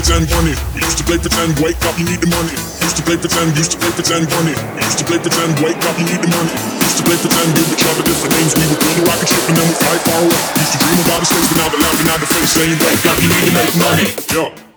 pretend, money. Used to play pretend, wake up, you need the money. Used to play pretend, used to play pretend, money. Used to play pretend, wake up, you need the money. Used to play pretend, give each other different names. We would build a rocket ship and then we'd fly far away. Used to dream about a space, but now they're laughing at the face, saying, wake up, you need to make money. Yo.